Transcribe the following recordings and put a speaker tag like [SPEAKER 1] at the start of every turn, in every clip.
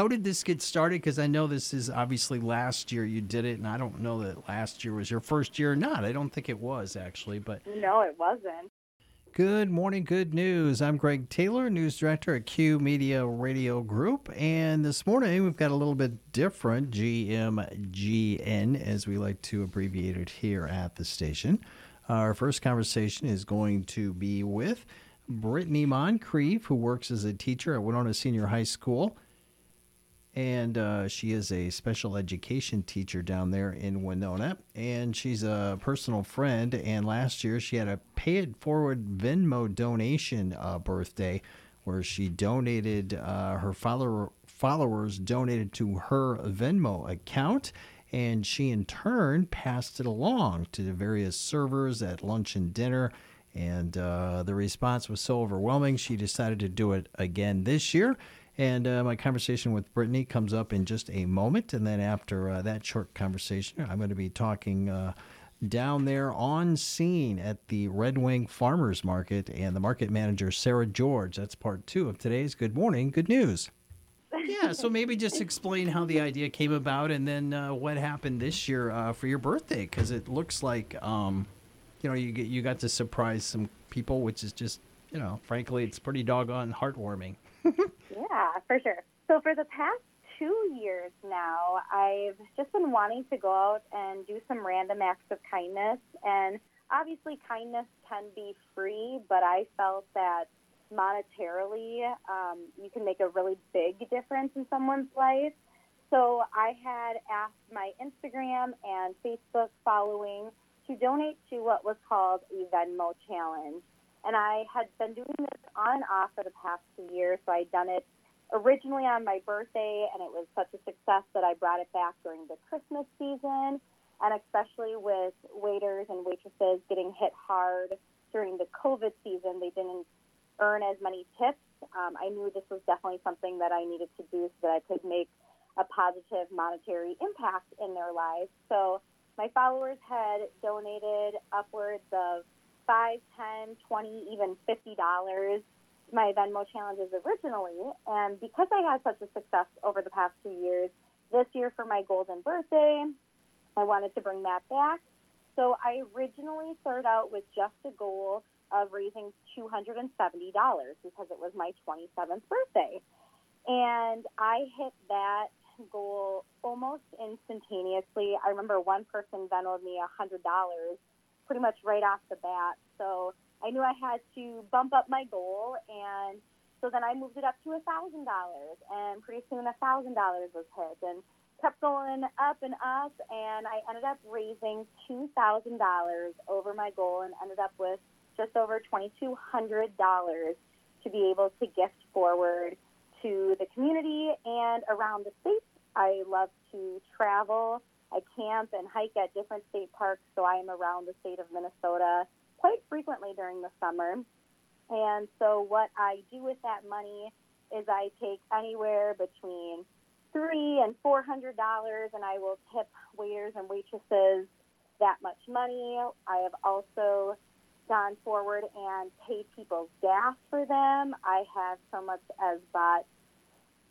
[SPEAKER 1] how did this get started? Because I know this is obviously last year you did it, and I don't know that last year was your first year or not. I don't think it was actually, but
[SPEAKER 2] no, it wasn't.
[SPEAKER 1] Good morning, good news. I'm Greg Taylor, news director at Q Media Radio Group, and this morning we've got a little bit different GMGN, as we like to abbreviate it here at the station. Our first conversation is going to be with Brittany Moncrief, who works as a teacher at Winona Senior High School and uh, she is a special education teacher down there in Winona. And she's a personal friend. And last year she had a pay it forward Venmo donation uh, birthday where she donated uh, her follower, followers donated to her Venmo account. And she in turn passed it along to the various servers at lunch and dinner. And uh, the response was so overwhelming, she decided to do it again this year. And uh, my conversation with Brittany comes up in just a moment. And then after uh, that short conversation, I'm going to be talking uh, down there on scene at the Red Wing Farmers Market and the market manager, Sarah George. That's part two of today's Good Morning, Good News. yeah, so maybe just explain how the idea came about and then uh, what happened this year uh, for your birthday, because it looks like, um, you know, you, get, you got to surprise some people, which is just, you know, frankly, it's pretty doggone heartwarming.
[SPEAKER 2] yeah, for sure. So for the past two years now, I've just been wanting to go out and do some random acts of kindness. And obviously, kindness can be free, but I felt that monetarily, um, you can make a really big difference in someone's life. So I had asked my Instagram and Facebook following to donate to what was called a Venmo challenge. And I had been doing this on and off for the past two years. So I'd done it originally on my birthday, and it was such a success that I brought it back during the Christmas season. And especially with waiters and waitresses getting hit hard during the COVID season, they didn't earn as many tips. Um, I knew this was definitely something that I needed to do so that I could make a positive monetary impact in their lives. So my followers had donated upwards of five, ten, twenty, even fifty dollars my Venmo challenges originally. And because I had such a success over the past two years, this year for my golden birthday, I wanted to bring that back. So I originally started out with just a goal of raising $270 because it was my 27th birthday. And I hit that goal almost instantaneously. I remember one person Venmoed me $100 pretty much right off the bat. So I knew I had to bump up my goal, and so then I moved it up to a thousand dollars, and pretty soon a thousand dollars was hit, and kept going up and up, and I ended up raising two thousand dollars over my goal, and ended up with just over twenty two hundred dollars to be able to gift forward to the community and around the state. I love to travel I camp and hike at different state parks, so I am around the state of Minnesota quite frequently during the summer. And so, what I do with that money is I take anywhere between three and four hundred dollars, and I will tip waiters and waitresses that much money. I have also gone forward and paid people's gas for them. I have so much as bought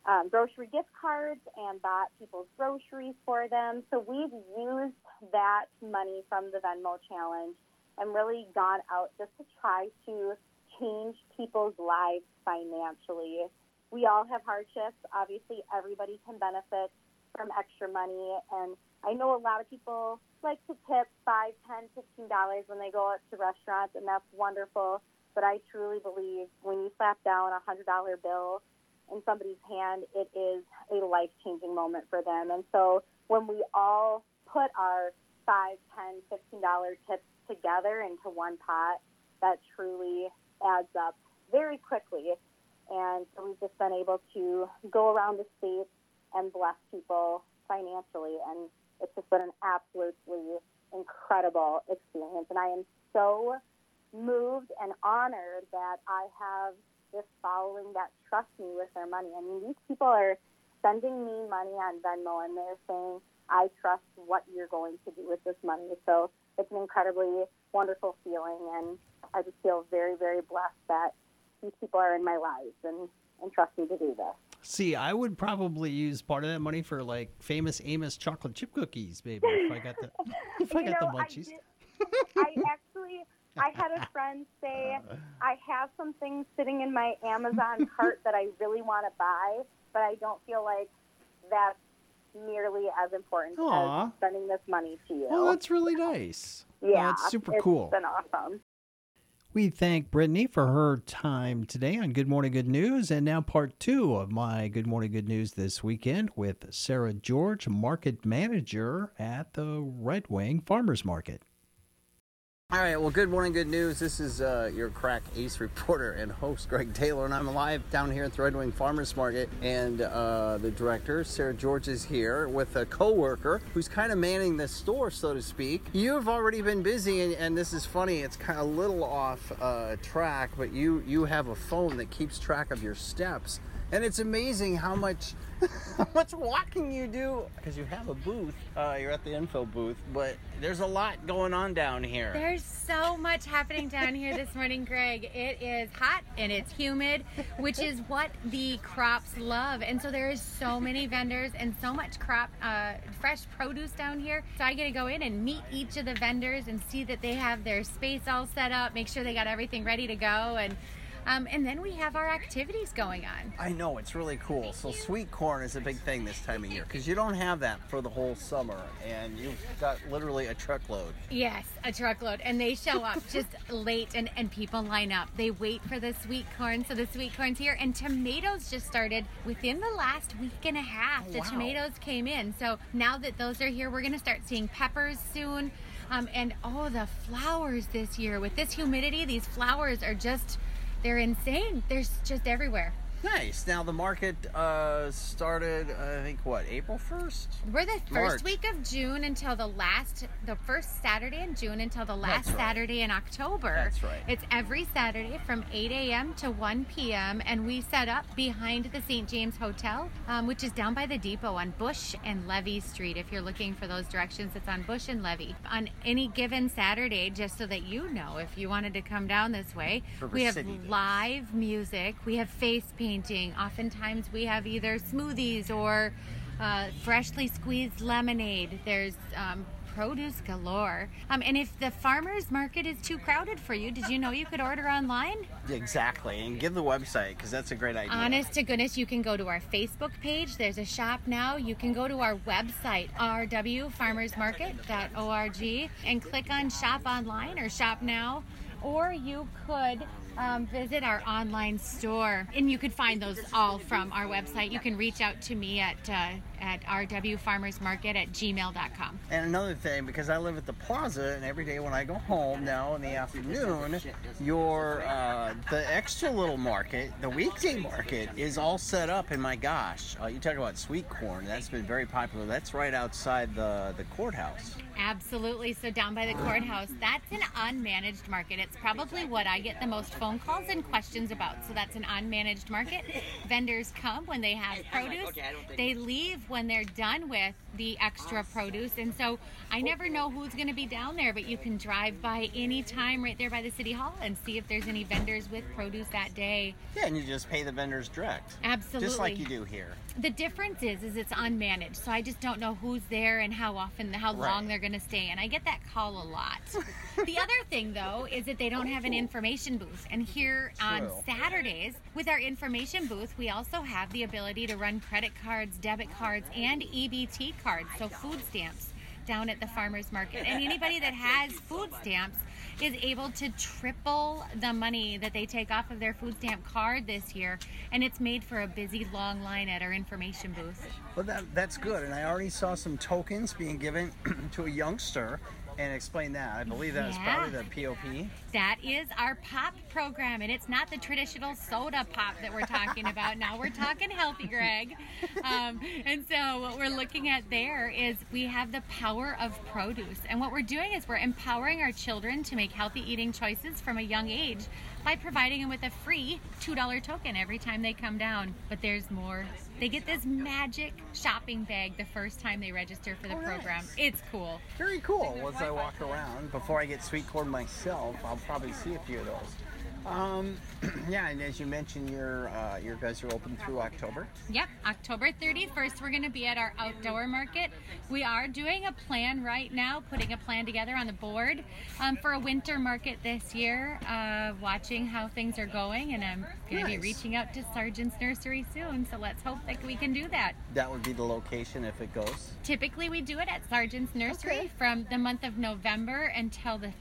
[SPEAKER 2] um, grocery gift cards and bought people's groceries for them. So we've used that money from the Venmo challenge and really gone out just to try to change people's lives financially. We all have hardships. Obviously, everybody can benefit from extra money. And I know a lot of people like to tip five, ten, fifteen dollars when they go out to restaurants, and that's wonderful. But I truly believe when you slap down a hundred dollar bill in somebody's hand, it is a life changing moment for them. And so when we all put our five, ten, fifteen dollar tips together into one pot, that truly adds up very quickly. And so we've just been able to go around the state and bless people financially. And it's just been an absolutely incredible experience. And I am so moved and honored that I have this following that trust me with their money. I mean, these people are sending me money on Venmo and they're saying, I trust what you're going to do with this money. So it's an incredibly wonderful feeling. And I just feel very, very blessed that these people are in my lives and, and trust me to do this.
[SPEAKER 3] See, I would probably use part of that money for like famous Amos chocolate chip cookies, baby. If I got the if I
[SPEAKER 2] You
[SPEAKER 3] got the
[SPEAKER 2] know, I
[SPEAKER 3] munchies.
[SPEAKER 2] did- I actually, I had a friend say, I have some things sitting in my Amazon cart that I really want to buy, but I don't feel like that's nearly as important
[SPEAKER 3] Aw.
[SPEAKER 2] as sending this money to you.
[SPEAKER 3] Well, that's really nice.
[SPEAKER 2] yeah,
[SPEAKER 3] that's super cool.
[SPEAKER 2] it's
[SPEAKER 3] cool.
[SPEAKER 2] been awesome.
[SPEAKER 3] We thank Brittany for her time today on Good Morning Good News. And now, part two of my Good Morning Good News this weekend with Sarah George, Market Manager at the Red Wing Farmers Market.
[SPEAKER 1] All right, well, good morning, good news. This is uh, your crack ace reporter and host, Greg Taylor, and I'm live down here at the Red Wing Farmers Market. And uh, the director, Sarah George, is here with a co-worker who's kind of manning the store, so to speak. You've already been busy, and, and this is funny. It's kind of a little off uh, track, but you you have a phone that keeps track of your steps, and it's amazing how much how much walking you do because you have a booth. Uh, you're at the info booth, but there's a lot going on down here.
[SPEAKER 4] There's so much happening down here this morning, Greg. It is hot and it's humid, which is what the crops love. And so there is so many vendors and so much crop, uh, fresh produce down here. So I get to go in and meet each of the vendors and see that they have their space all set up, make sure they got everything ready to go, and um, and then we have our activities going on.
[SPEAKER 1] I know it's really cool. So sweet corn is a big thing this time of year because you don't have that for the whole summer, and you've got literally a truckload.
[SPEAKER 4] Yes, a truckload. And they show up just late and, and people line up. They wait for the sweet corn. So the sweet corn's here. And tomatoes just started within the last week and a half.
[SPEAKER 1] Oh,
[SPEAKER 4] the
[SPEAKER 1] wow.
[SPEAKER 4] tomatoes came in. So now that those are here, we're going to start seeing peppers soon. Um, and oh, the flowers this year. With this humidity, these flowers are just, they're insane. They're just everywhere.
[SPEAKER 1] Nice. Now the market uh, started, uh, I think, what April first.
[SPEAKER 4] We're the first
[SPEAKER 1] March.
[SPEAKER 4] week of June until the last, the first Saturday in June until the last
[SPEAKER 1] right.
[SPEAKER 4] Saturday in October.
[SPEAKER 1] That's right.
[SPEAKER 4] It's every Saturday from 8 a.m. to 1 p.m. And we set up behind the St. James Hotel, um, which is down by the depot on Bush and Levee Street. If you're looking for those directions, it's on Bush and Levee. On any given Saturday, just so that you know, if you wanted to come down this way,
[SPEAKER 1] River
[SPEAKER 4] we have live music, we have face painting. Oftentimes, we have either smoothies or uh, freshly squeezed lemonade. There's um, produce galore. Um, and if the farmer's market is too crowded for you, did you know you could order online?
[SPEAKER 1] Exactly, and give the website because that's a great idea.
[SPEAKER 4] Honest to goodness, you can go to our Facebook page. There's a shop now. You can go to our website, rwfarmersmarket.org, and click on shop online or shop now. Or you could um, visit our online store, and you could find those all from our website. You can reach out to me at uh, at rwfarmersmarket at gmail.com.
[SPEAKER 1] And another thing, because I live at the plaza, and every day when I go home now in the afternoon, your uh, the extra little market, the weekday market, is all set up. And my gosh, uh, you talk about sweet corn. That's been very popular. That's right outside the the courthouse.
[SPEAKER 4] Absolutely. So down by the courthouse, that's an unmanaged market. It's probably what I get the most phone calls and questions about. So that's an unmanaged market. Vendors come when they have produce. They leave when they're done with the extra produce. And so I never know who's going to be down there, but you can drive by any time right there by the city hall and see if there's any vendors with produce that day.
[SPEAKER 1] Yeah, and you just pay the vendors direct.
[SPEAKER 4] Absolutely.
[SPEAKER 1] Just like you do here.
[SPEAKER 4] The difference is, is it's unmanaged, so I just don't know who's there and how often, how long they're going to stay. And I get that call a lot. the other thing, though, is that they don't have an information booth. And here on Saturdays, with our information booth, we also have the ability to run credit cards, debit cards, and EBT cards, so food stamps down at the farmers market. And anybody that has food stamps is able to triple the money that they take off of their food stamp card this year. And it's made for a busy long line at our information booth.
[SPEAKER 1] Well, that, that's good. And I already saw some tokens being given to a youngster. And explain that. I believe that was
[SPEAKER 4] Yeah.
[SPEAKER 1] probably the POP.
[SPEAKER 4] That is our pop program, and it's not the traditional soda pop that we're talking about. now we're talking healthy, Greg. Um, and so, what we're looking at there is we have the power of produce. And what we're doing is we're empowering our children to make healthy eating choices from a young age by providing them with a free $2 token every time they come down. But there's more. They get this magic shopping bag the first time they register for the
[SPEAKER 1] Oh,
[SPEAKER 4] program.
[SPEAKER 1] nice.
[SPEAKER 4] It's cool.
[SPEAKER 1] Very cool. As I walk around, before I get sweet corn myself, I'll probably see a few of those. Um, yeah, and as you mentioned, your uh, your guys are open through October.
[SPEAKER 4] Yep, October 31st, we're going to be at our outdoor market. We are doing a plan right now, putting a plan together on the board um, for a winter market this year, uh, watching how things are going, and I'm going to be reaching out to Sargent's Nursery soon, so let's hope that we can do that.
[SPEAKER 1] That would be the location if it goes.
[SPEAKER 4] Typically, we do it at Sargent's Nursery
[SPEAKER 1] Okay.
[SPEAKER 4] from the month of November until the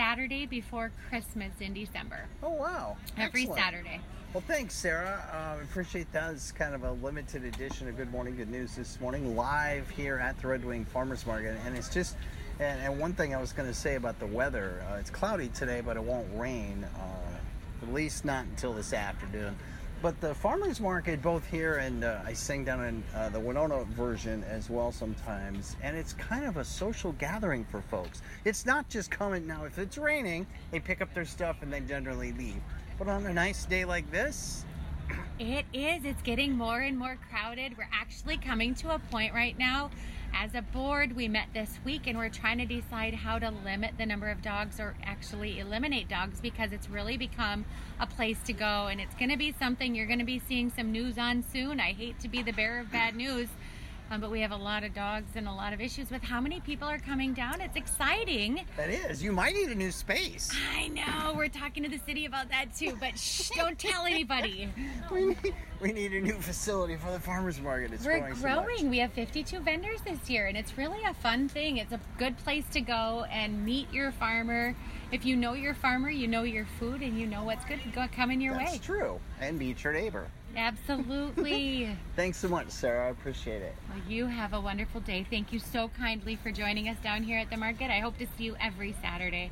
[SPEAKER 4] Saturday before Christmas in December.
[SPEAKER 1] Oh wow!
[SPEAKER 4] Every
[SPEAKER 1] Excellent.
[SPEAKER 4] Saturday.
[SPEAKER 1] Well, thanks, Sarah. Uh, I appreciate that. It's kind of a limited edition of Good Morning Good News this morning, live here at the Red Wing Farmers Market. And it's just, and, and one thing I was going to say about the weather uh, it's cloudy today, but it won't rain, uh, at least not until this afternoon. But the farmers market, both here and uh, I sing down in uh, the Winona version as well sometimes, and it's kind of a social gathering for folks. It's not just coming now. If it's raining, they pick up their stuff and they generally leave. But on a nice day like this,
[SPEAKER 4] It is. It's getting more and more crowded. We're actually coming to a point right now. As a board, we met this week and we're trying to decide how to limit the number of dogs or actually eliminate dogs because it's really become a place to go and it's going to be something you're going to be seeing some news on soon. I hate to be the bearer of bad news. Um, but we have a lot of dogs and a lot of issues with how many people are coming down. It's exciting.
[SPEAKER 1] that is, you might need a new space.
[SPEAKER 4] I know. We're talking to the city about that too, but shh, don't tell anybody.
[SPEAKER 1] We need, we need a new facility for the farmers market. It's
[SPEAKER 4] We're
[SPEAKER 1] growing. so
[SPEAKER 4] we have 52 vendors this year, and it's really a fun thing. It's a good place to go and meet your farmer. If you know your farmer, you know your food, and you know what's good go, coming your
[SPEAKER 1] That's
[SPEAKER 4] way.
[SPEAKER 1] That's true. And meet your neighbor.
[SPEAKER 4] Absolutely.
[SPEAKER 1] Thanks so much, Sarah. I appreciate it.
[SPEAKER 4] well, you have a wonderful day. Thank you so kindly for joining us down here at the market. I hope to see you every Saturday.